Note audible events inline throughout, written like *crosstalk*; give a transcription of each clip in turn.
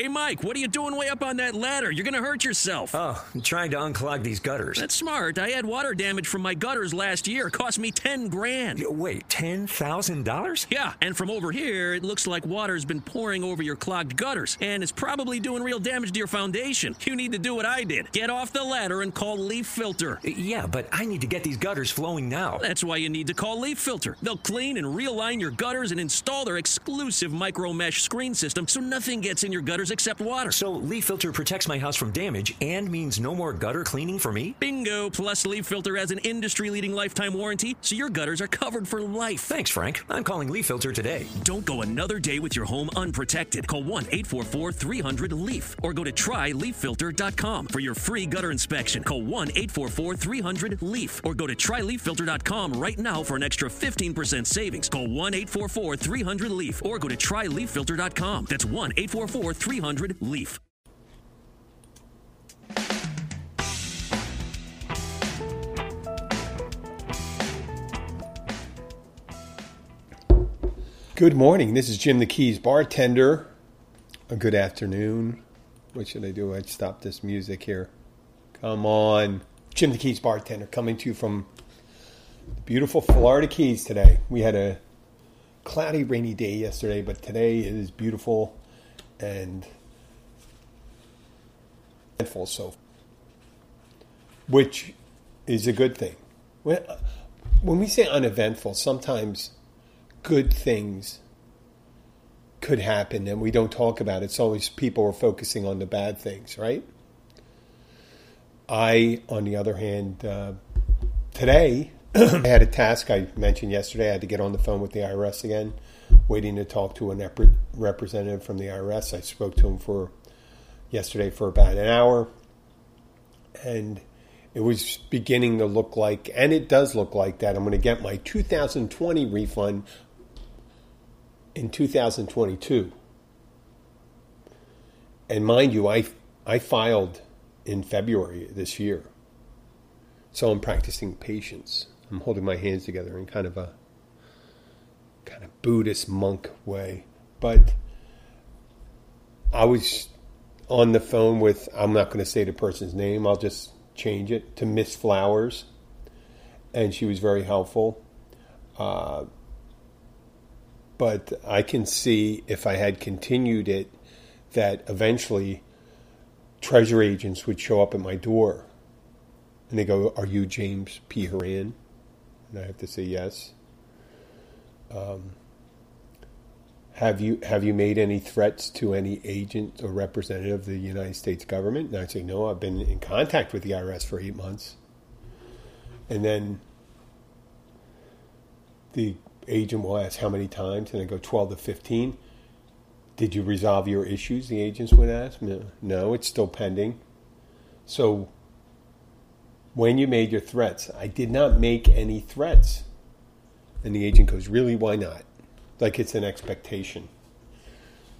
Hey, Mike, what are you doing way up on that ladder? You're going to hurt yourself. Oh, I'm trying to unclog these gutters. That's smart. I had water damage from my gutters last year. It cost me 10 grand. Wait, $10,000? Yeah, and from over here, it looks like water's been pouring over your clogged gutters, and it's probably doing real damage to your foundation. You need to do what I did get off the ladder and call Leaf Filter. Uh, yeah, but I need to get these gutters flowing now. That's why you need to call Leaf Filter. They'll clean and realign your gutters and install their exclusive micro mesh screen system so nothing gets in your gutters except water. So Leaf Filter protects my house from damage and means no more gutter cleaning for me? Bingo! Plus, Leaf Filter has an industry leading lifetime warranty, so your gutters are covered for life. Thanks, Frank. I'm calling Leaf Filter today. Don't go another day with your home unprotected. Call 1 844 300 LEAF or go to tryleaffilter.com for your free gutter inspection. Call 1 844 300 LEAF or go to tryleaffilter.com right now for an extra 15% savings. Call 1 844 300 LEAF or go to tryleaffilter.com. That's 1 844 300 LEAF. Good morning. This is Jim the Keys bartender. A good afternoon. What should I do? I'd stop this music here. Come on. Jim the Keys bartender coming to you from beautiful Florida Keys today. We had a cloudy, rainy day yesterday, but today is beautiful and eventful so which is a good thing. When, when we say uneventful, sometimes good things could happen and we don't talk about it. It's always people are focusing on the bad things, right? I, on the other hand, uh, today *clears throat* I had a task I mentioned yesterday. I had to get on the phone with the IRS again, waiting to talk to a rep- representative from the IRS. I spoke to him for yesterday for about an hour, and it was beginning to look like, and it does look like that. I'm going to get my 2020 refund in 2022. And mind you, I, I filed in February this year. So I'm practicing patience. I'm holding my hands together in kind of a kind of Buddhist monk way. But I was on the phone with, I'm not going to say the person's name, I'll just change it to Miss Flowers. And she was very helpful. Uh, but I can see if I had continued it that eventually treasure agents would show up at my door and they go, Are you James P. Horan? And I have to say yes. Um, have you have you made any threats to any agent or representative of the United States government? And I'd say no. I've been in contact with the IRS for eight months, and then the agent will ask how many times, and I go twelve to fifteen. Did you resolve your issues? The agents would ask. No, no, it's still pending. So when you made your threats, I did not make any threats. And the agent goes, Really? Why not? Like it's an expectation.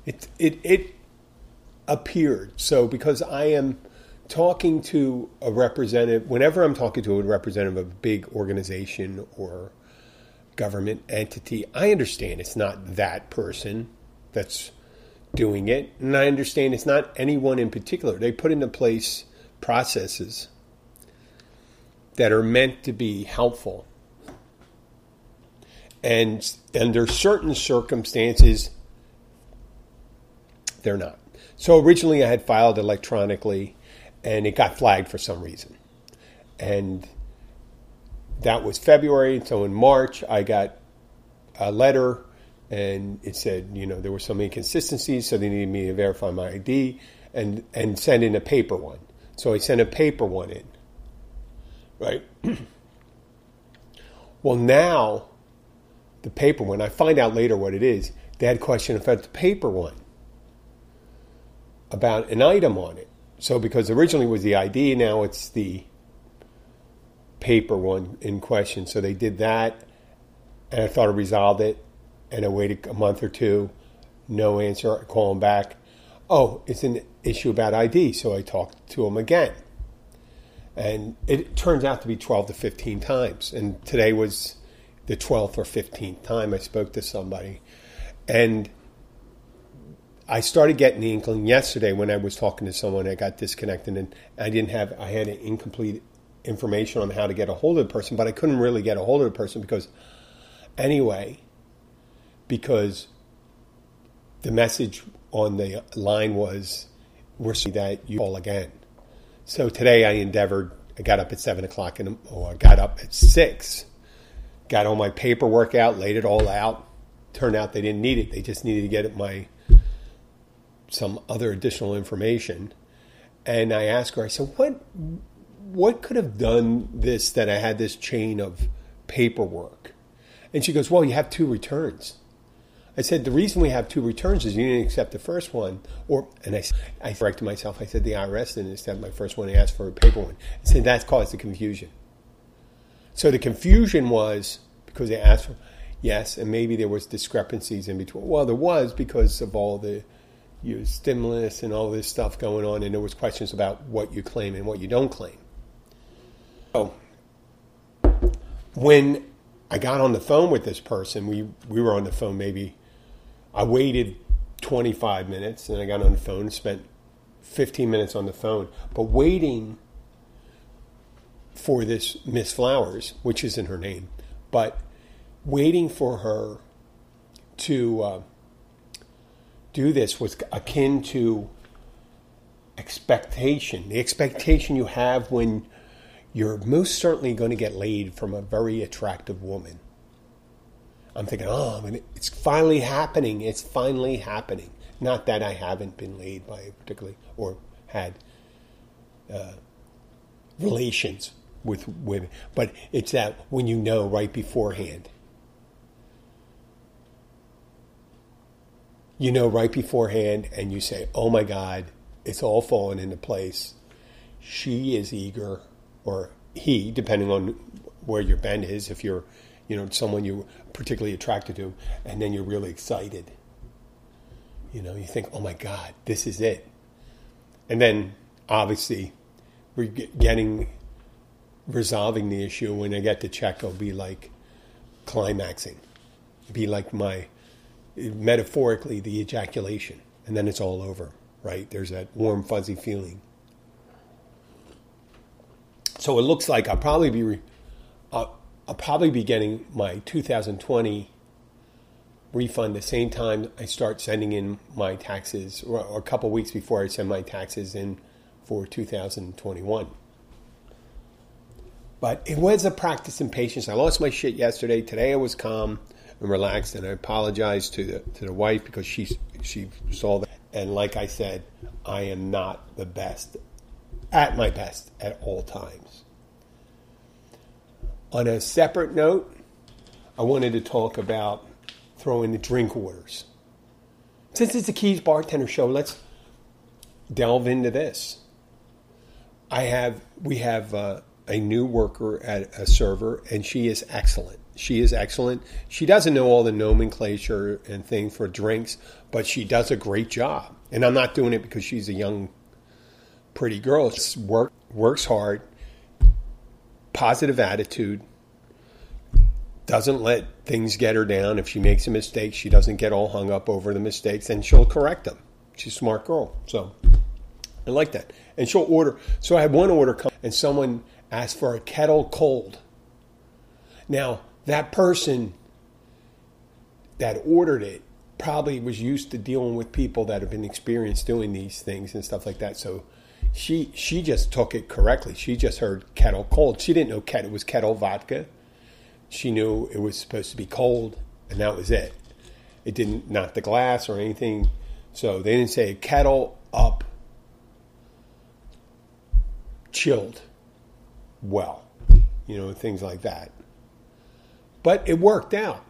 It, it, it appeared. So because I am talking to a representative, whenever I'm talking to a representative of a big organization or government entity, I understand it's not that person that's doing it. And I understand it's not anyone in particular. They put into place processes that are meant to be helpful. And under certain circumstances, they're not. So originally I had filed electronically and it got flagged for some reason. And that was February. So in March, I got a letter and it said, you know, there were some inconsistencies, so they needed me to verify my ID and, and send in a paper one. So I sent a paper one in right? *clears throat* well, now the paper one, I find out later what it is. They had a question about the paper one about an item on it. So because originally it was the ID, now it's the paper one in question. So they did that, and I thought I resolved it, and I waited a month or two, no answer. I call them back. Oh, it's an issue about ID. So I talked to them again. And it turns out to be 12 to 15 times. And today was the 12th or 15th time I spoke to somebody. And I started getting the inkling yesterday when I was talking to someone. I got disconnected and I didn't have. I had incomplete information on how to get a hold of the person, but I couldn't really get a hold of the person because, anyway, because the message on the line was, "We're seeing that you call again." So today I endeavored. I got up at seven o'clock and or I got up at six, got all my paperwork out, laid it all out. Turned out they didn't need it; they just needed to get my some other additional information. And I asked her, I said, "What what could have done this that I had this chain of paperwork? And she goes, Well, you have two returns. I said, The reason we have two returns is you didn't accept the first one. Or, and I, I corrected myself. I said, The IRS didn't accept my first one. I asked for a paper one. I said, That caused the confusion. So the confusion was because they asked for, yes, and maybe there was discrepancies in between. Well, there was because of all the you stimulus and all this stuff going on, and there was questions about what you claim and what you don't claim. So when I got on the phone with this person, we, we were on the phone maybe, I waited 25 minutes and I got on the phone spent 15 minutes on the phone. But waiting for this Miss Flowers, which isn't her name, but waiting for her to uh, do this was akin to expectation. The expectation you have when you're most certainly going to get laid from a very attractive woman. I'm thinking, oh, it's finally happening. It's finally happening. Not that I haven't been laid by particularly or had uh, relations with women, but it's that when you know right beforehand. You know right beforehand, and you say, oh my God, it's all fallen into place. She is eager or he, depending on where your bend is, if you're, you know, someone you're particularly attracted to, and then you're really excited. You know, you think, oh my God, this is it. And then obviously, we're getting, resolving the issue when I get check, it'll be like climaxing. Be like my, metaphorically, the ejaculation. And then it's all over, right? There's that warm, fuzzy feeling. So it looks like I'll probably be I'll, I'll probably be getting my 2020 refund the same time I start sending in my taxes, or, or a couple weeks before I send my taxes in for 2021. But it was a practice in patience. I lost my shit yesterday. Today I was calm and relaxed, and I apologized to the to the wife because she she saw that. And like I said, I am not the best at my best at all times. On a separate note, I wanted to talk about throwing the drink orders. Since it's a Keys Bartender show, let's delve into this. I have we have uh, a new worker at a server, and she is excellent. She is excellent. She doesn't know all the nomenclature and thing for drinks, but she does a great job. And I'm not doing it because she's a young pretty girl. She work, works hard, positive attitude, doesn't let things get her down. If she makes a mistake, she doesn't get all hung up over the mistakes and she'll correct them. She's a smart girl. So I like that. And she'll order. So I had one order come and someone asked for a Ketel cold. Now, that person that ordered it probably was used to dealing with people that have been experienced doing these things and stuff like that. So she she just took it correctly. She just heard Ketel cold. She didn't know Ketel was Ketel vodka. She knew it was supposed to be cold, and that was it. It didn't knock the glass or anything. So they didn't say Ketel up, chilled, well, you know, things like that. But it worked out.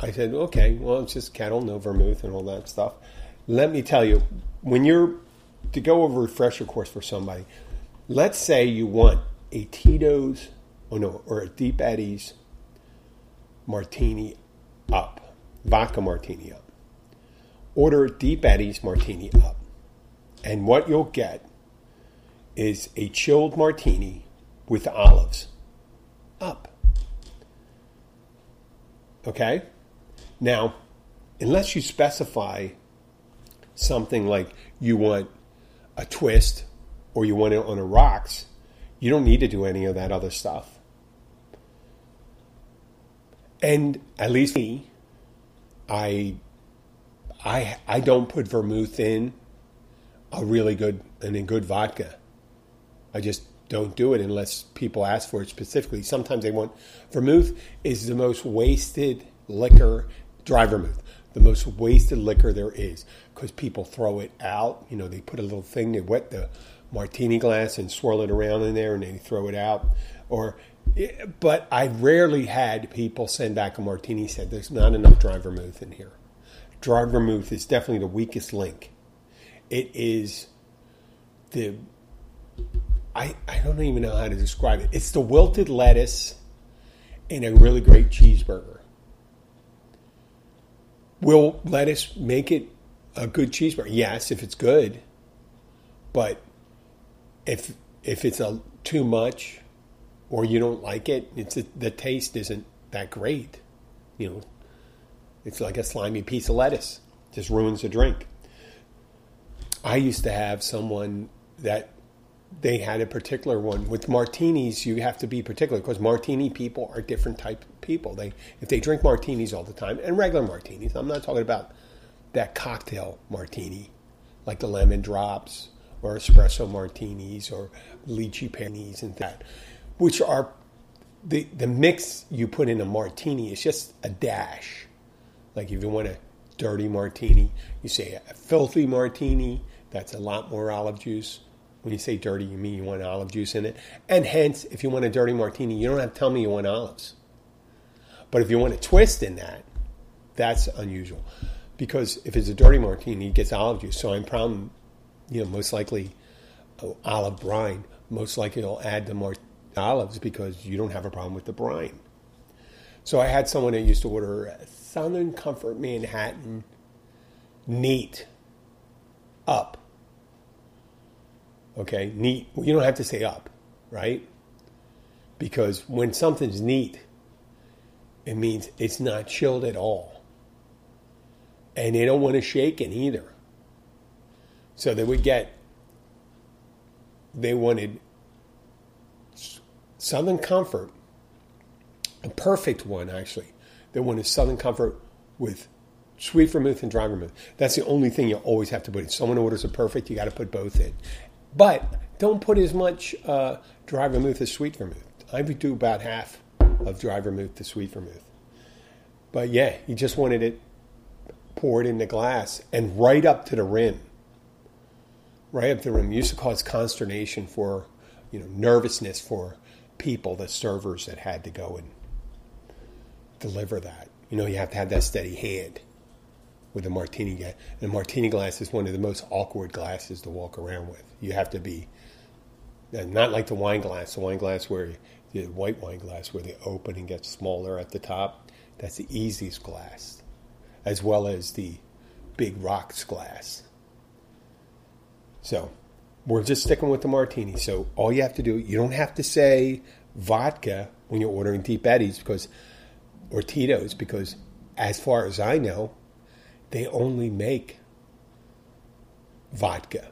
I said, okay, well, it's just Ketel, no vermouth, and all that stuff. Let me tell you, when you're to go over a refresher course for somebody, let's say you want a Tito's, oh no, or a Deep Eddies martini up, vodka martini up. Order a Deep Eddies martini up. And what you'll get is a chilled martini with olives up. Okay? Now, unless you specify something like you want a twist or you want it on a rocks, you don't need to do any of that other stuff. And at least me, I, I, I don't put vermouth in a really good and in good vodka. I just don't do it unless people ask for it specifically. Sometimes they want vermouth is the most wasted liquor, dry vermouth, the most wasted liquor there is because people throw it out. You know, they put a little thing, they wet the martini glass and swirl it around in there and they throw it out. Or, eh, but I rarely had people send back a martini said there's not enough dry vermouth in here. Dry vermouth is definitely the weakest link. It is the I, I don't even know how to describe it. It's the wilted lettuce and a really great cheeseburger. Will lettuce make it a good cheeseburger? Yes, if it's good. But if if it's a too much or you don't like it, it's a, the taste isn't that great. You know, it's like a slimy piece of lettuce. Just ruins the drink. I used to have someone that they had a particular one with martinis. You have to be particular because martini people are different type people. They if they drink martinis all the time and regular martinis. I'm not talking about that cocktail martini, like the lemon drops or espresso martinis or lychee panis and that, which are the the mix you put in a martini is just a dash. Like if you want a dirty martini, you say a filthy martini. That's a lot more olive juice when you say dirty, you mean you want olive juice in it. And hence, if you want a dirty martini, you don't have to tell me you want olives. But if you want a twist in that, that's unusual. Because if it's a dirty martini, it gets olive juice. So I'm probably, you know, most likely uh, olive brine. Most likely I'll add the more olives because you don't have a problem with the brine. So I had someone that used to order Southern Comfort Manhattan neat up Okay, neat. Well, you don't have to say up, right? Because when something's neat, it means it's not chilled at all. And they don't want to shake it either. So they would get, they wanted Southern Comfort, a perfect one actually. They wanted Southern Comfort with sweet vermouth and dry vermouth. That's the only thing you always have to put in. Someone orders a perfect, you got to put both in. But don't put as much uh, dry vermouth as sweet vermouth. I would do about half of dry vermouth to sweet vermouth. But yeah, you just wanted it poured in the glass and right up to the rim. Right up the rim. It used to cause consternation for, you know, nervousness for people, the servers that had to go and deliver that. You know, you have to have that steady hand with a martini glass. And a martini glass is one of the most awkward glasses to walk around with. You have to be uh, not like the wine glass. The wine glass where the white wine glass where the opening gets smaller at the top. That's the easiest glass, as well as the big rocks glass. So we're just sticking with the martini. So all you have to do, you don't have to say vodka when you're ordering Deep Eddies because or Tito's because as far as I know, they only make vodka,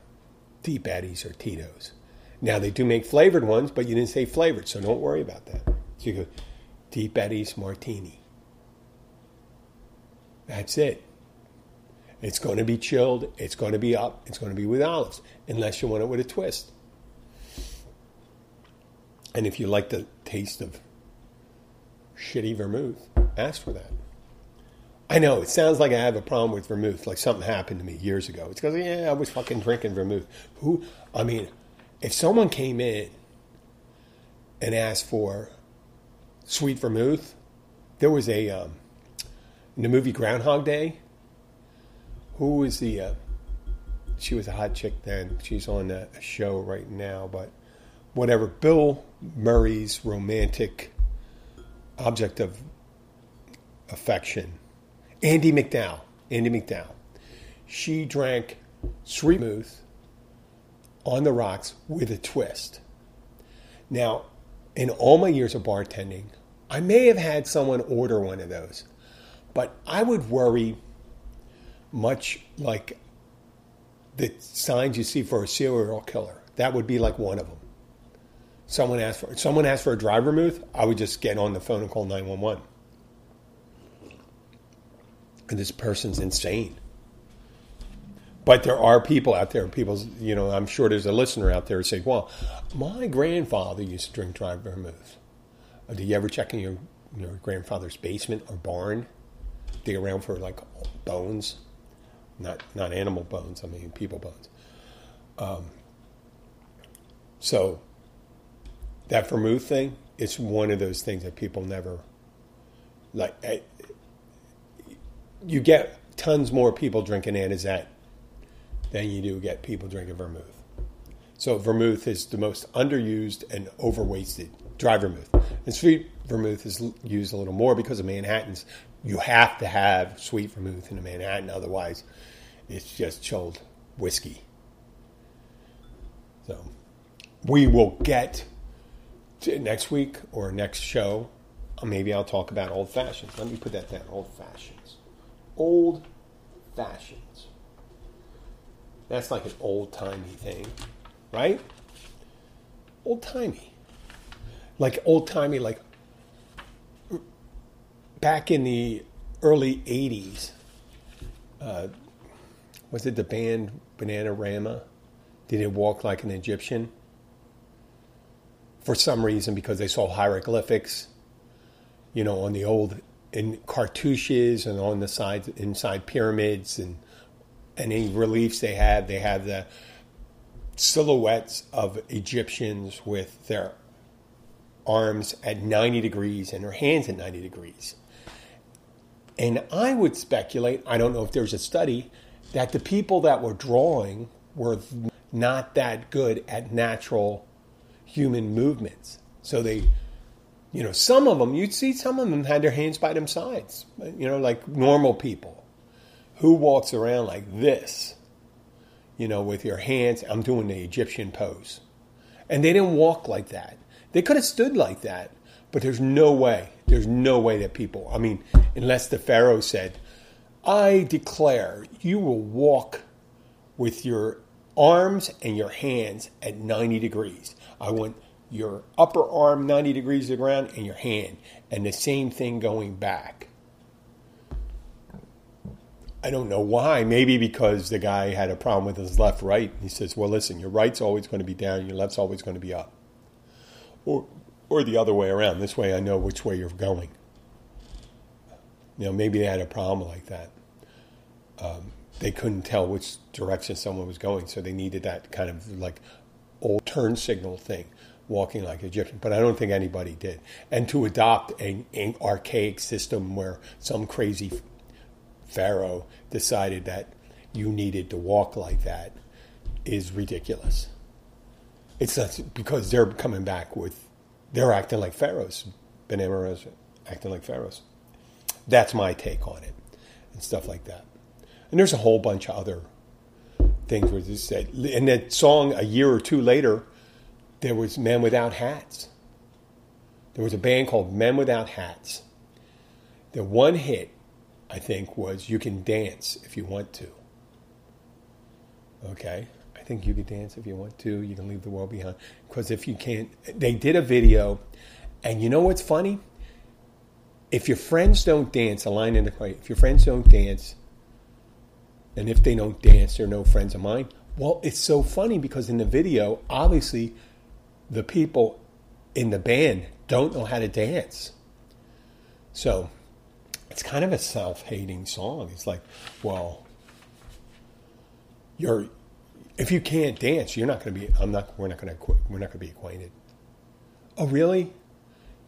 Deep Eddies or Tito's. Now they do make flavored ones, but you didn't say flavored, so don't worry about that. So you go Deep Eddies Martini. That's it. It's going to be chilled. It's going to be up. It's going to be with olives, unless you want it with a twist. And if you like the taste of shitty vermouth, ask for that. I know it sounds like I have a problem with vermouth, like something happened to me years ago. It's because yeah, I was fucking drinking vermouth. Who? I mean, if someone came in and asked for sweet vermouth, there was a um, in the movie Groundhog Day. Who was the? Uh, she was a hot chick then. She's on a show right now, but whatever. Bill Murray's romantic object of affection Andie MacDowell. Andie MacDowell. She drank sweet vermouth on the rocks with a twist. Now, in all my years of bartending, I may have had someone order one of those, but I would worry much like the signs you see for a serial killer. That would be like one of them. Someone asked for someone asked for a driver vermouth. I would just get on the phone and call nine one one. And this person's insane. But there are people out there, people, you know, I'm sure there's a listener out there who say, well, my grandfather used to drink dry vermouth. Uh, did you ever check in your, your grandfather's basement or barn? Dig around for like bones? Not, not animal bones, I mean people bones. Um, so that vermouth thing, it's one of those things that people never like. You get tons more people drinking anisette than you do get people drinking vermouth. So vermouth is the most underused and overwasted dry vermouth. And sweet vermouth is used a little more because of Manhattans. You have to have sweet vermouth in a Manhattan, otherwise, it's just chilled whiskey. So we will get next week or next show. Maybe I'll talk about old fashions. Let me put that down. Old fashions. Old fashions. That's like an old timey thing, right? Old timey. Like old timey, like back in the early 80s, uh, was it the band Bananarama? Did it walk like an Egyptian? For some reason, because they saw hieroglyphics, you know, on the old in cartouches and on the sides inside pyramids and any reliefs they had, they had the silhouettes of Egyptians with their arms at 90 degrees and their hands at 90 degrees. And I would speculate, I don't know if there's a study, that the people that were drawing were not that good at natural human movements. So they, you know, some of them, you'd see some of them had their hands by them sides, you know, like normal people who walks around like this, you know, with your hands? I'm doing the Egyptian pose. And they didn't walk like that. They could have stood like that, but there's no way. There's no way that people, I mean, unless the Pharaoh said, I declare you will walk with your arms and your hands at 90 degrees. I want your upper arm 90 degrees to the ground and your hand, and the same thing going back. I don't know why. Maybe because the guy had a problem with his left right. He says, "Well, listen, your right's always going to be down, your left's always going to be up." Or or the other way around. This way I know which way you're going. You know, maybe they had a problem like that. Um, they couldn't tell which direction someone was going, so they needed that kind of like old turn signal thing, walking like Egyptian. But I don't think anybody did. And to adopt an, an archaic system where some crazy Pharaoh decided that you needed to walk like that is ridiculous. It's not because they're coming back with, they're acting like pharaohs. Ben acting like pharaohs. That's my take on it and stuff like that. And there's a whole bunch of other things where they said, in that song a year or two later, there was Men Without Hats. There was a band called Men Without Hats. The one hit I think, was you can dance if you want to. Okay? I think you can dance if you want to. You can leave the world behind. Because if you can't, they did a video, and you know what's funny? If your friends don't dance, a line in the quiet, if your friends don't dance, and if they don't dance, they're no friends of mine. Well, it's so funny because in the video, obviously, the people in the band don't know how to dance. So, it's kind of a self-hating song. It's like, well, you're if you can't dance, you're not going to be. I'm not. We're not going to. We're not going to be acquainted. Oh, really?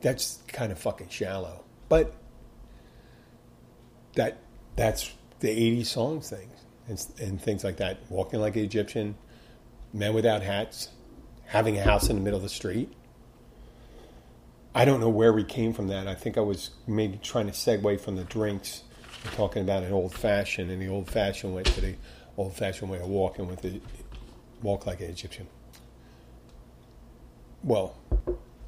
That's kind of fucking shallow. But that that's the '80s songs thing and, and things like that. Walking like an Egyptian, men without hats, having a house in the middle of the street. I don't know where we came from that. I think I was maybe trying to segue from the drinks talking about an old fashioned, and the old fashioned went to the old fashioned way of walking with the walk like an Egyptian. Well,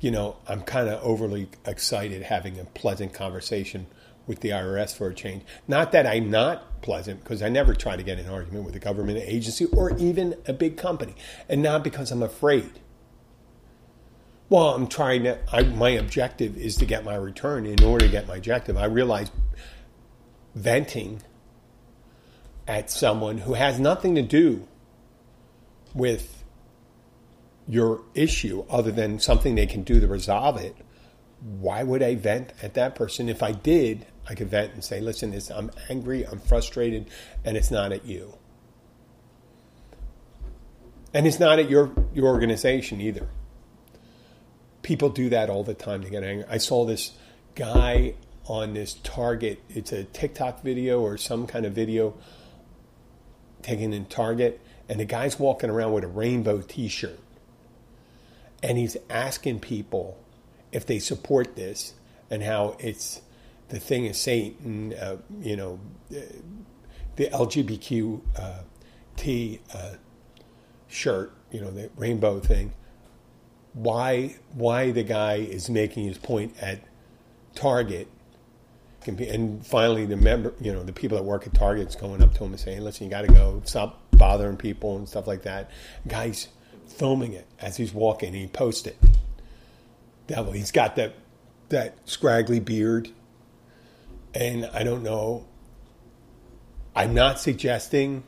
you know, I'm kind of overly excited having a pleasant conversation with the IRS for a change. Not that I'm not pleasant, because I never try to get an argument with a government agency or even a big company, and not because I'm afraid. Well, I'm trying to. I, my objective is to get my return. In order to get my objective, I realize venting at someone who has nothing to do with your issue other than something they can do to resolve it, why would I vent at that person? If I did, I could vent and say, listen, I'm angry, I'm frustrated, and it's not at you. And it's not at your, your organization either. People do that all the time to get angry. I saw this guy on this Target, it's a TikTok video or some kind of video taken in Target, and the guy's walking around with a rainbow t shirt. And he's asking people if they support this and how it's the thing is Satan, uh, you know, the LGBTQ uh, T uh, shirt, you know, the rainbow thing. Why why the guy is making his point at Target and finally the member, you know, the people that work at Target's going up to him and saying, "Listen, you got to go. Stop bothering people and stuff like that." Guys filming it as he's walking. He posts it. Devil, he's got that that scraggly beard, and I don't know. I'm not suggesting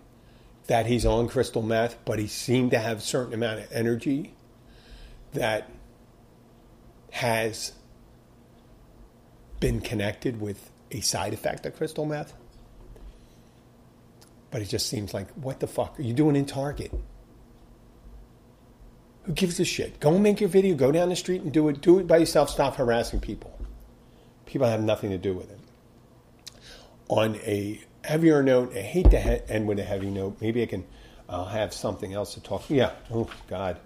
that he's on crystal meth, but he seemed to have a certain amount of energy that has been connected with a side effect of crystal meth. But it just seems like, what the fuck are you doing in Target? Who gives a shit? Go make your video. Go down the street and do it. Do it by yourself. Stop harassing people. People have nothing to do with it. On a heavier note, I hate to end with a heavy note. Maybe I can uh, have something else to talk. Yeah. Oh God.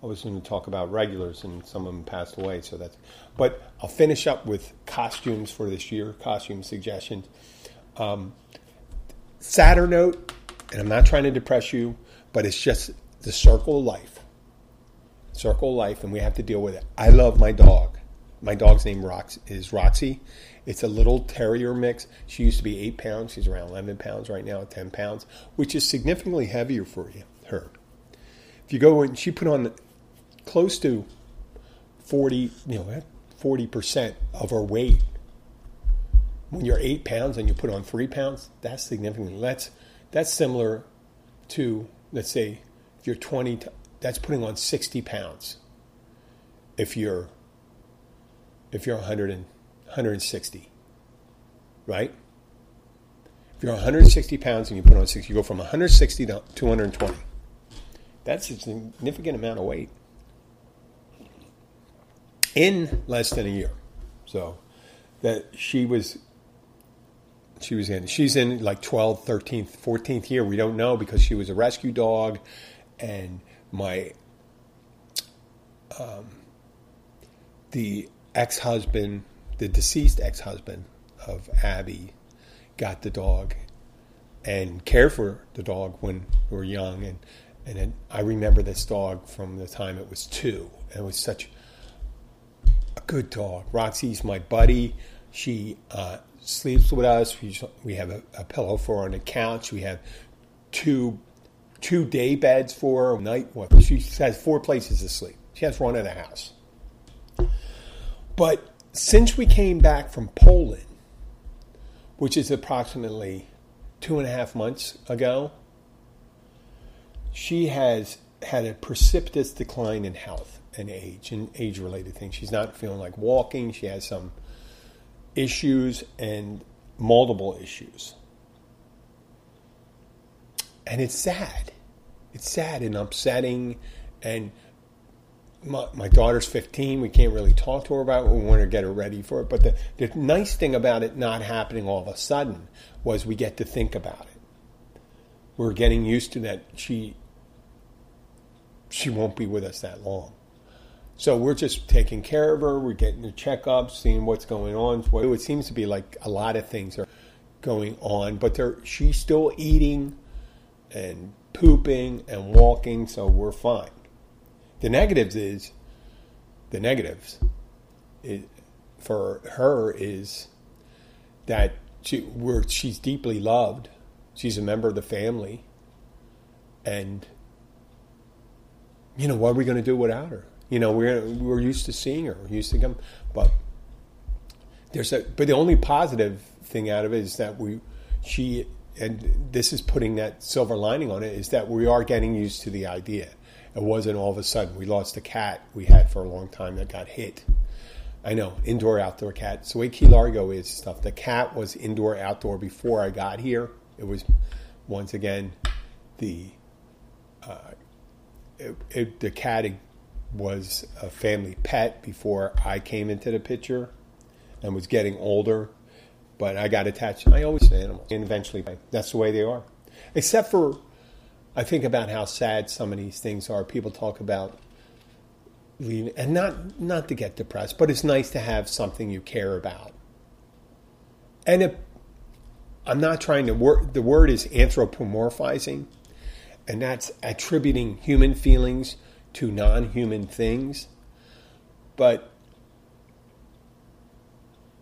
I was going to talk about regulars, and some of them passed away. So that's. But I'll finish up with costumes for this year. Costume suggestions. Um, sadder note, and I'm not trying to depress you, but it's just the circle of life. Circle of life, and we have to deal with it. I love my dog. My dog's name Rox, is Roxie. It's a little terrier mix. She used to be eight pounds. She's around 11 pounds right now, 10 pounds, which is significantly heavier for you, her. If you go and she put on close to 40, you know, 40% of her weight. When you're eight pounds and you put on three pounds, that's significant. That's, that's similar to, let's say, if you're 20, that's putting on 60 pounds. If you're, if you're 100 and, 160, right? If you're 160 pounds and you put on 60, you go from 160 to 220. That's a significant amount of weight in less than a year. So that she was she was in she's in like 12th 13th 14th year we don't know because she was a rescue dog and my um, the ex-husband the deceased ex-husband of abby got the dog and cared for the dog when we were young and and it, i remember this dog from the time it was two and it was such a good dog. Roxie's my buddy. She uh, sleeps with us. We, we have a, a, pillow for her on the couch. We have two two day beds for her. Night? She has four places to sleep. She has one in the house. But since we came back from Poland, which is approximately two and a half months ago, she has had a precipitous decline in health and age and age related things. She's not feeling like walking. She has some issues and multiple issues. And it's sad. It's sad and upsetting. And my, my daughter's 15. We can't really talk to her about it. We want to get her ready for it. But the, the nice thing about it not happening all of a sudden was we get to think about it. We're getting used to that she she won't be with us that long. So we're just taking care of her. We're getting the checkups, seeing what's going on. It seems to be like a lot of things are going on, but she's still eating and pooping and walking, so we're fine. The negatives is the negatives for her is that she, she's deeply loved. She's a member of the family, and you know what are we going to do without her? You know we're we're used to seeing her, we're used to come, but there's a but the only positive thing out of it is that we she and this is putting that silver lining on it is that we are getting used to the idea. It wasn't all of a sudden we lost a cat we had for a long time that got hit. I know indoor outdoor cat. So way Key Largo is stuff. The cat was indoor outdoor before I got here. It was once again the uh, it, it, the cat was a family pet before I came into the picture and was getting older. But I got attached. I always say animals, and eventually that's the way they are. Except for, I think about how sad some of these things are. People talk about leaving, and not not to get depressed, but it's nice to have something you care about. And I'm not trying to work. The word is anthropomorphizing, and that's attributing human feelings to non-human things. But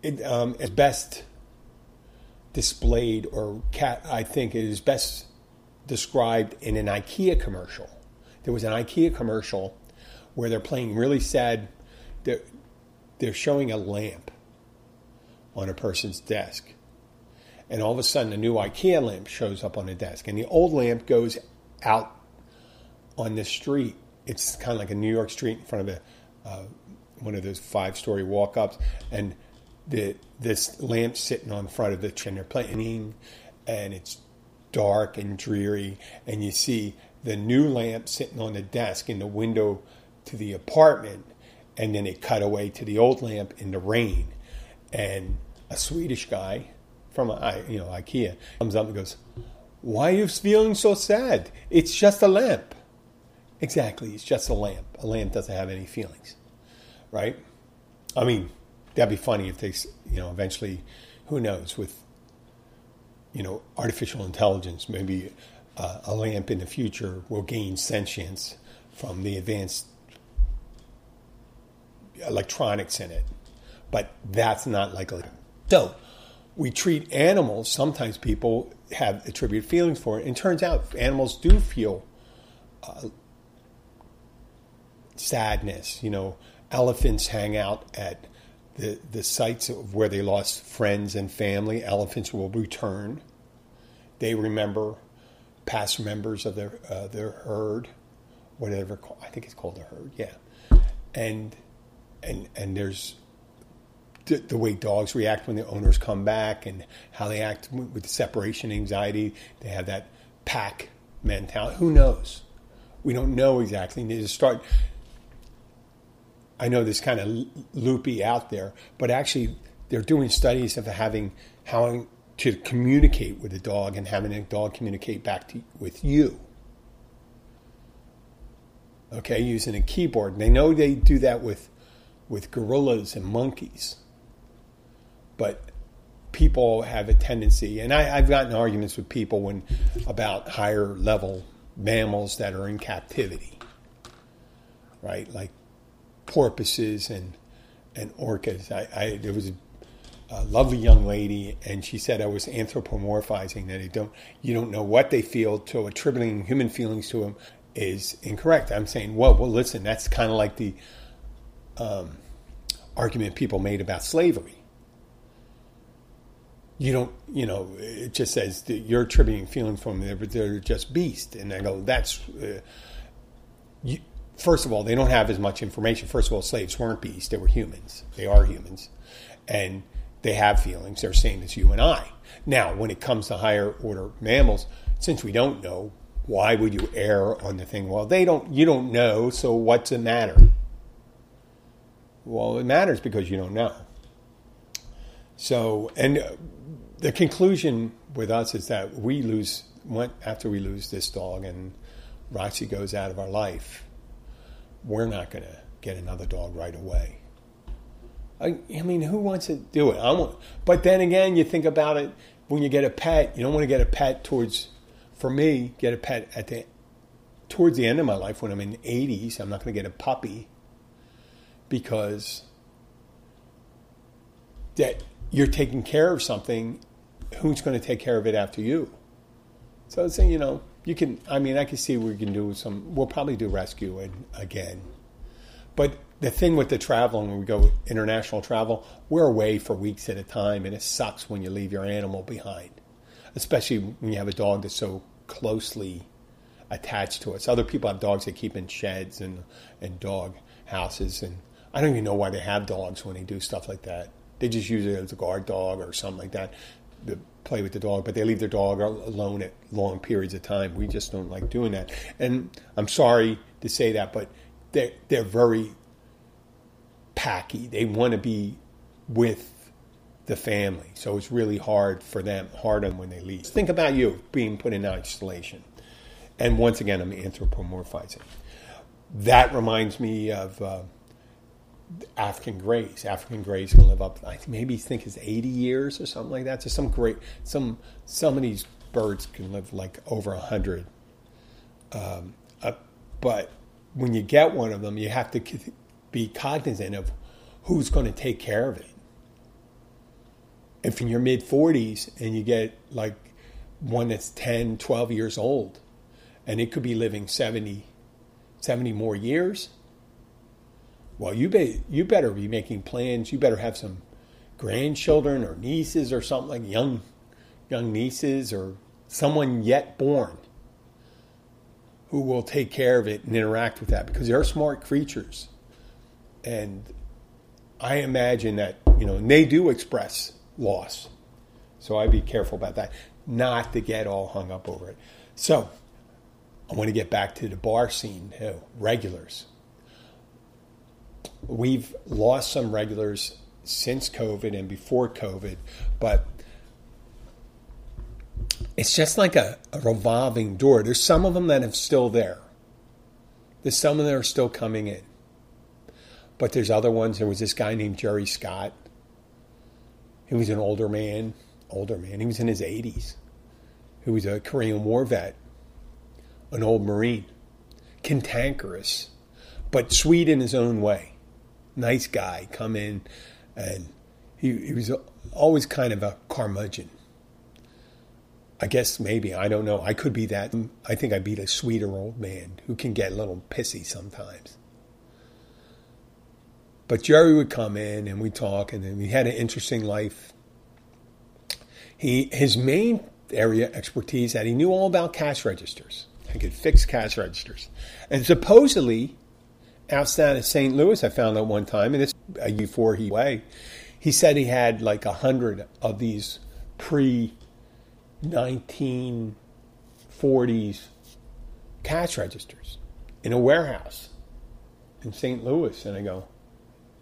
it um, is best displayed, or cat, I think it is best described in an IKEA commercial. There was an IKEA commercial where they're playing really sad. They're, they're showing a lamp on a person's desk. And all of a sudden, a new IKEA lamp shows up on the desk. And the old lamp goes out on the street. It's kind of like a New York street in front of a, uh, one of those five story walk ups. And the this lamp sitting on front of the and they're playing, and it's dark and dreary, and you see the new lamp sitting on the desk in the window to the apartment, and then it cut away to the old lamp in the rain, and a Swedish guy from you know IKEA comes up and goes, "Why are you feeling so sad? It's just a lamp." Exactly, it's just a lamp. A lamp doesn't have any feelings, right? I mean, that'd be funny if they, you know, eventually, who knows, with, you know, artificial intelligence, maybe uh, a lamp in the future will gain sentience from the advanced electronics in it. But that's not likely. So we treat animals, sometimes people have attributed feelings for it. And turns out animals do feel uh, sadness. You know, elephants hang out at the, the sites of where they lost friends and family, elephants will return. They remember past members of their uh, their herd, whatever I think it's called a herd, yeah. And and and there's the, the, way dogs react when the owners come back, and how they act with separation anxiety. They have that pack mentality. Who knows? We don't know exactly. They just start I know this kind of loopy out there, but actually they're doing studies of having how to communicate with a dog and having a dog communicate back to, with you. Okay, using a keyboard. And they know they do that with with gorillas and monkeys. But people have a tendency, and I, have gotten arguments with people when about higher level mammals that are in captivity, right? Like porpoises and and orcas. I, I there was a, lovely young lady, and she said I was anthropomorphizing that I don't you don't know what they feel, so attributing human feelings to them is incorrect. I'm saying, well, well, listen, that's kind of like the um, argument people made about slavery. You don't, you know, it just says you're attributing feelings from them, but they're just beasts, and I go, that's. Uh, you, first of all, they don't have as much information. First of all, slaves weren't beasts; they were humans. They are humans, and they have feelings. They're the same as you and I. Now, when it comes to higher order mammals, since we don't know, why would you err on the thing? Well, they don't. You don't know, so what's it matter? Well, it matters because you don't know. So, and the conclusion with us is that we lose after we lose this dog, and Roxie goes out of our life we're not going to get another dog right away. I, I, mean, who wants to do it? I want, but then again, you think about it when you get a pet. You don't want to get a pet towards, for me, get a pet at the towards the end of my life when I'm in the 80s. I'm not going to get a puppy because that you're taking care of something, who's going to take care of it after you? So it's saying, you know you can. I mean, I can see we can do some. We'll probably do rescue and again, but the thing with the traveling, when we go international travel, we're away for weeks at a time, and it sucks when you leave your animal behind, especially when you have a dog that's so closely attached to us. Other people have dogs they keep in sheds and and dog houses, and I don't even know why they have dogs when they do stuff like that. They just use it as a guard dog or something like that to play with the dog, but they leave their dog alone at long periods of time. We just don't like doing that. And I'm sorry to say that, but they're, they're very packy. They want to be with the family. So it's really hard for them, hard on when they leave. Think about you being put in isolation. And once again, I'm anthropomorphizing. That reminds me of uh, African greys. African greys can live up, I maybe think it's 80 years or something like that. So some great, some some of these birds can live like over 100. Um, uh, but when you get one of them, you have to be cognizant of who's going to take care of it. If in your mid 40s and you get like one that's 10, 12 years old, and it could be living 70, 70 more years, well, you, be, you better be making plans. You better have some grandchildren or nieces or something young, young nieces or someone yet born who will take care of it and interact with that because they're smart creatures. And I imagine that, you know, they do express loss. So I'd be careful about that, not to get all hung up over it. So I want to get back to the bar scene, too, regulars. We've lost some regulars since COVID and before COVID, but it's just like a, a, revolving door. There's some of them that are still there. There's some of them that are still coming in. But there's other ones. There was this guy named Jerry Scott. He was an older man, older man. He was in his 80s. He was a Korean War vet, an old Marine, cantankerous, but sweet in his own way nice guy come in, and he, he was always kind of a curmudgeon. I guess maybe I don't know. I could be that. I think I'd be a sweeter old man who can get a little pissy sometimes. But Jerry would come in and we talk, and then we had an interesting life. He his main area expertise that he knew all about cash registers. He could fix cash registers, and supposedly outside of St. Louis, I found out one time, and it's a year before he away. He said he had like a hundred of these pre 1940s cash registers in a warehouse in St. Louis, and I go,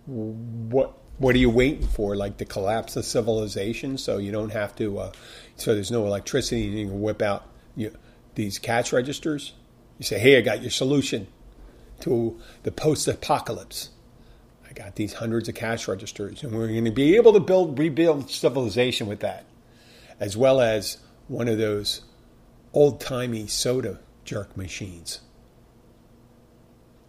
what? What are you waiting for? Like the collapse of civilization, so you don't have to, uh, so there's no electricity, and you can whip out you, these cash registers. You say, "Hey, I got your solution." To the post apocalypse. I got these hundreds of cash registers, and we're going to be able to build, rebuild civilization with that, as well as one of those old timey soda jerk machines.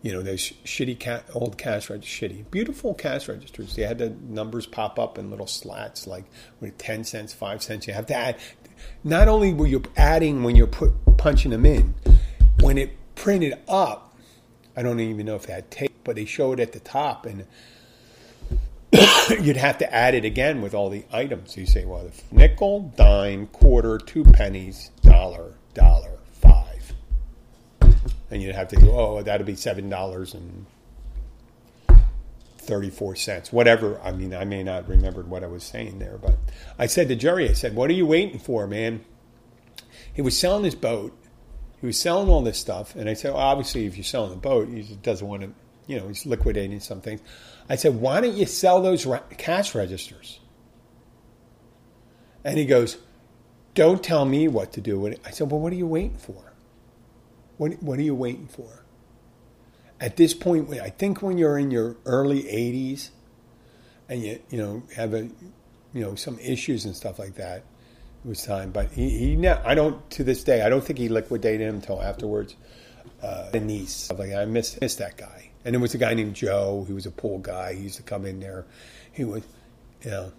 You know, those shitty cat, old cash registers, shitty, beautiful cash registers. They had the numbers pop up in little slats, like with 10 cents, 5 cents. You have to add, not only were you adding when you're put, punching them in, when it printed up, I don't even know if it had tape, but they showed it at the top, and *coughs* you'd have to add it again with all the items. You say, well, nickel, dime, quarter, two pennies, dollar, dollar, five, and you'd have to go, oh, that'd be seven dollars and thirty-four cents, whatever. I mean, I may not remember what I was saying there, but I said to Jerry, I said, "What are you waiting for, man?" He was selling his boat, he was selling all this stuff, and I said, well, obviously, if you're selling a boat, he doesn't want to, you know, he's liquidating some things. I said, why don't you sell those cash registers? And he goes, don't tell me what to do. I said, well, what are you waiting for? What, what are you waiting for? At this point, I think when you're in your early 80s and you, you know, have a, you know, some issues and stuff like that, was time. But he, he I don't to this day. I don't think he liquidated him until afterwards. Uh, like I miss miss that guy. And there was a guy named Joe. He was a pool guy. He used to come in there. He was, you know,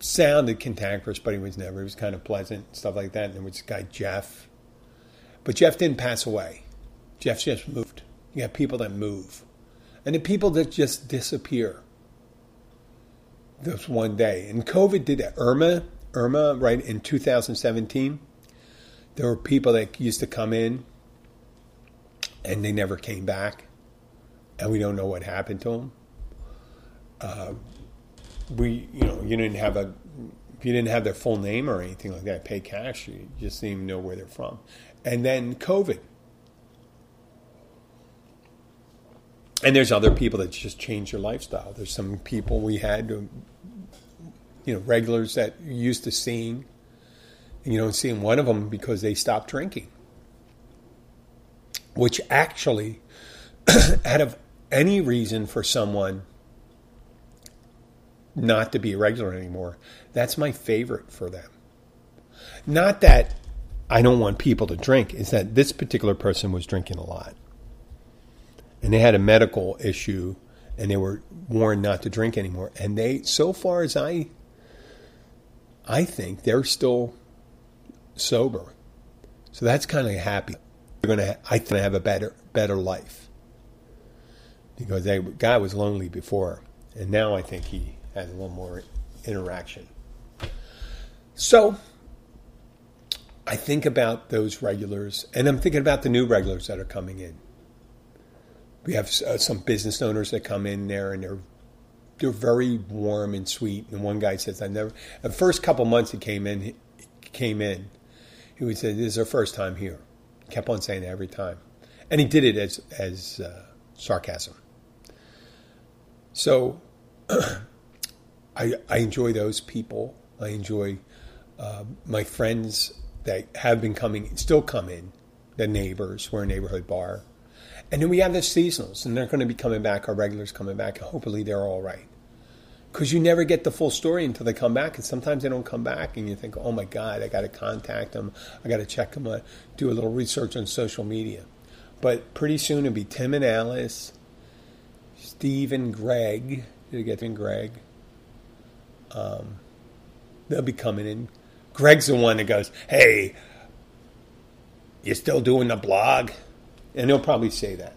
sounded cantankerous, but he was never. He was kind of pleasant, stuff like that. And there was this guy Jeff, but Jeff didn't pass away. Jeff just moved. You have people that move, and the people that just disappear. This one day, and COVID did that. Irma, Irma, right in 2017, there were people that used to come in, and they never came back, and we don't know what happened to them. Uh, we, you know, you didn't have a, you didn't have their full name or anything like that. Pay cash, you just didn't even know where they're from. And then COVID. And there's other people that just change their lifestyle. There's some people we had, you know, regulars that you're used to seeing, and you don't see one of them because they stopped drinking. Which actually, *clears throat* out of any reason for someone not to be a regular anymore. That's my favorite for them. Not that I don't want people to drink, is that this particular person was drinking a lot. And they had a medical issue and they were warned not to drink anymore. And they, so far as I, I think they're still sober. So that's kind of happy. They're to, I think, have a better, better life because that guy was lonely before, and now I think he has a little more interaction. So I think about those regulars, and I'm thinking about the new regulars that are coming in. We have uh, some business owners that come in there, and they're they're very warm and sweet. And one guy says, "I never." The first couple months he came in, he came in, he would say, "This is our first time here." Kept on saying it every time, and he did it as as uh, sarcasm. So *clears throat* I, I enjoy those people. I enjoy uh, my friends that have been coming, still come in, the neighbors. We're a neighborhood bar. And then we have the seasonals, and they're going to be coming back, our regulars coming back. Hopefully, they're all right. Because you never get the full story until they come back, and sometimes they don't come back, and you think, oh my God, I got to contact them. I got to check them out, do a little research on social media. But pretty soon it'll be Tim and Alice, Steve and Greg. Did you get in Greg? Um, they'll be coming in. Greg's the one that goes, "Hey, you still doing the blog?" And he'll probably say that.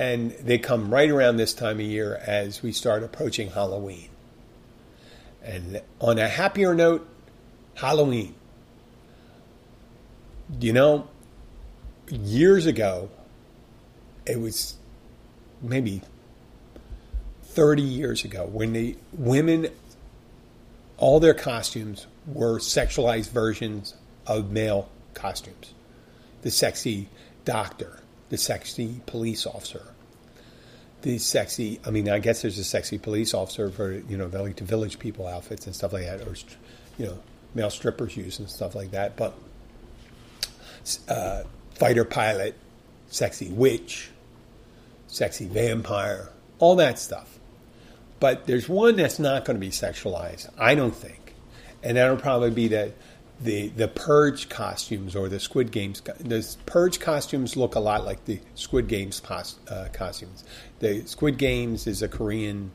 And they come right around this time of year as we start approaching Halloween. And on a happier note, Halloween. You know, years ago, it was maybe 30 years ago when the women, all their costumes were sexualized versions of male costumes. The sexy doctor, the sexy police officer, the sexy, I mean, I guess there's a sexy police officer for, you know, like the village people outfits and stuff like that, or, you know, male strippers use and stuff like that. But uh, fighter pilot, sexy witch, sexy vampire, all that stuff. But there's one that's not going to be sexualized, I don't think, and that'll probably be the the the purge costumes or the Squid Games. The purge costumes look a lot like the Squid Games pos, uh, costumes. The Squid Games is a Korean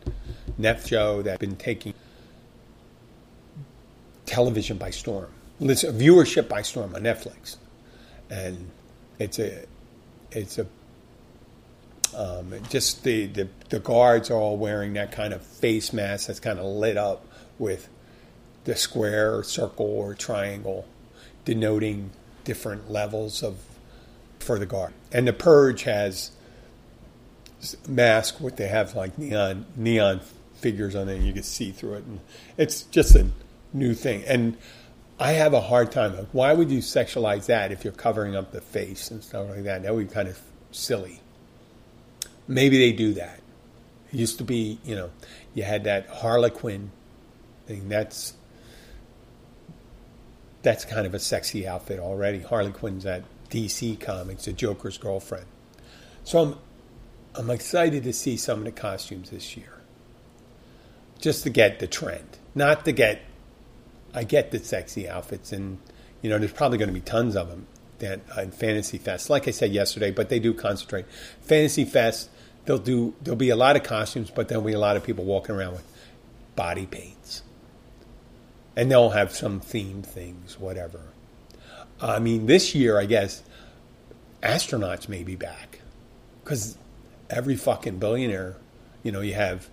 net show that's been taking television by storm, it's viewership by storm on Netflix, and it's a it's a um, just the, the, the guards are all wearing that kind of face mask that's kind of lit up with the square or circle or triangle denoting different levels of for the guard. And the purge has mask what they have like neon neon figures on it and you can see through it and it's just a new thing. And I have a hard time why would you sexualize that if you're covering up the face and stuff like that? That would be kind of silly maybe they do that. It used to be, you know, you had that Harlequin thing. That's that's kind of a sexy outfit already. Harley Quinn's at DC Comics, the Joker's girlfriend. So I'm I'm excited to see some of the costumes this year. Just to get the trend, not to get. I get the sexy outfits, and you know, there's probably going to be tons of them that uh, in Fantasy Fest. Like I said yesterday, but they do concentrate. Fantasy Fest they'll do there'll be a lot of costumes, but there'll be a lot of people walking around with body paints. And they'll have some themed things, whatever. I mean, this year, I guess astronauts may be back because every fucking billionaire, you know, you have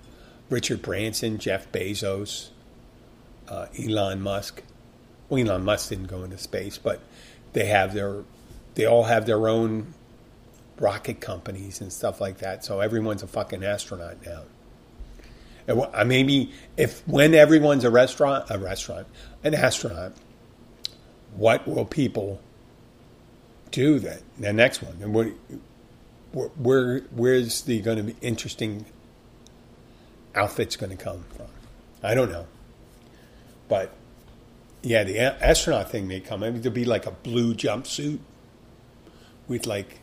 Richard Branson, Jeff Bezos, uh, Elon Musk. Well, Elon Musk didn't go into space, but they have their, they all have their own rocket companies and stuff like that. So everyone's a fucking astronaut now. Maybe if when everyone's a restaurant, a restaurant, an astronaut, what will people do then? The next one, and what, where where's the going to be interesting outfits going to come from? I don't know, but yeah, the astronaut thing may come. Maybe there'll be like a blue jumpsuit with like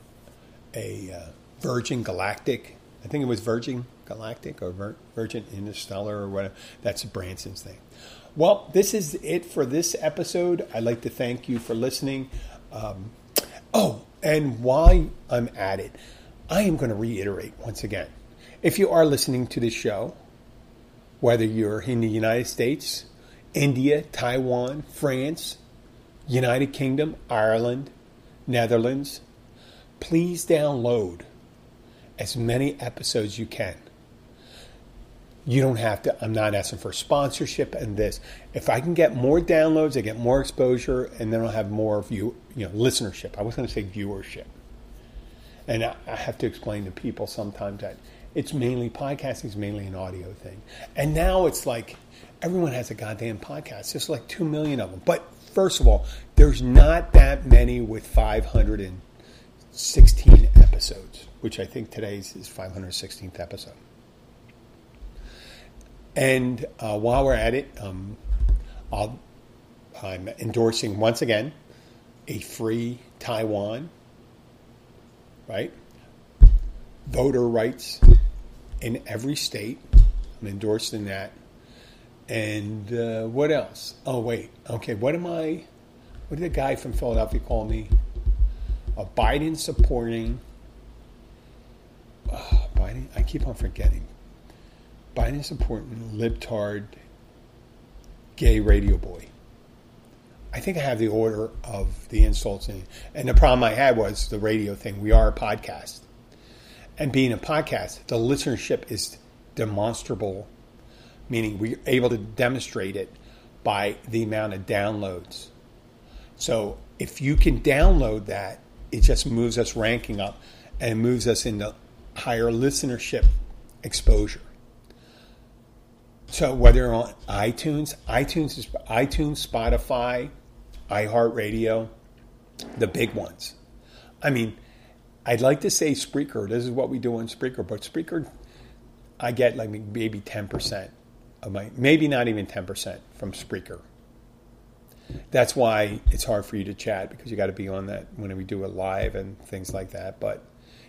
a uh, Virgin Galactic. I think it was Virgin Galactic or Vir- Virgin Interstellar or whatever. That's Branson's thing. Well, this is it for this episode. I'd like to thank you for listening. Um, oh, and while I'm at it, I am going to reiterate once again if you are listening to this show, whether you're in the United States, India, Taiwan, France, United Kingdom, Ireland, Netherlands, please download as many episodes you can. You don't have to, I'm not asking for sponsorship and this. If I can get more downloads, I get more exposure, and then I'll have more view, you know, listenership. I was going to say viewership. And I, I have to explain to people sometimes that it's mainly podcasting is mainly an audio thing. And now it's like everyone has a goddamn podcast. There's like 2 million of them. But first of all, there's not that many with 516 episodes, which I think today's is 516th episode. And uh, while we're at it, um, i am endorsing once again a free Taiwan, right? Voter rights in every state. I'm endorsing that. And uh, what else? Oh, wait. Okay, what am I? What did the guy from Philadelphia call me? A Biden supporting. Oh, Biden. I keep on forgetting. Biden supporting libtard gay radio boy. I think I have the order of the insults. In, and the problem I had was the radio thing. We are a podcast. And being a podcast, the listenership is demonstrable meaning we're able to demonstrate it by the amount of downloads. So if you can download that, it just moves us ranking up and moves us into higher listenership exposure. So whether on iTunes, iTunes is iTunes, Spotify, iHeartRadio, the big ones. I mean, I'd like to say Spreaker. This is what we do on Spreaker, but Spreaker, I get like maybe ten percent of my, maybe not even 10% from Spreaker. That's why it's hard for you to chat because you got to be on that when we do it live and things like that. But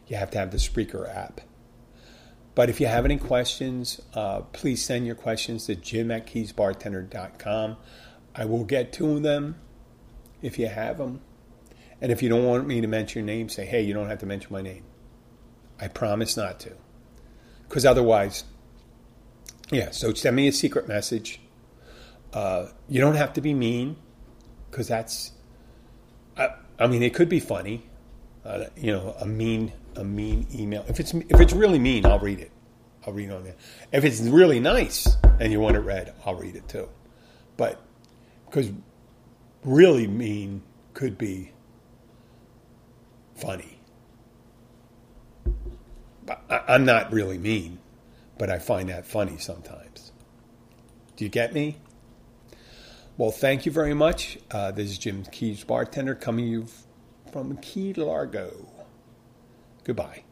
you have to have the Spreaker app. But if you have any questions, uh, please send your questions to jim at keysbartender.com. I will get to them if you have them. And if you don't want me to mention your name, say, hey, you don't have to mention my name. I promise not to. Because otherwise, yeah, so send me a secret message. Uh, you don't have to be mean, because that's. I, I, mean, it could be funny. Uh, you know, a mean a mean email. If it's if it's really mean, I'll read it. I'll read on there. If it's really nice and you want it read, I'll read it too. But because really mean could be funny. I, I'm not really mean but I find that funny sometimes. Do you get me? Well, thank you very much. Uh, this is Jim Keys, bartender, coming you from Key Largo. Goodbye.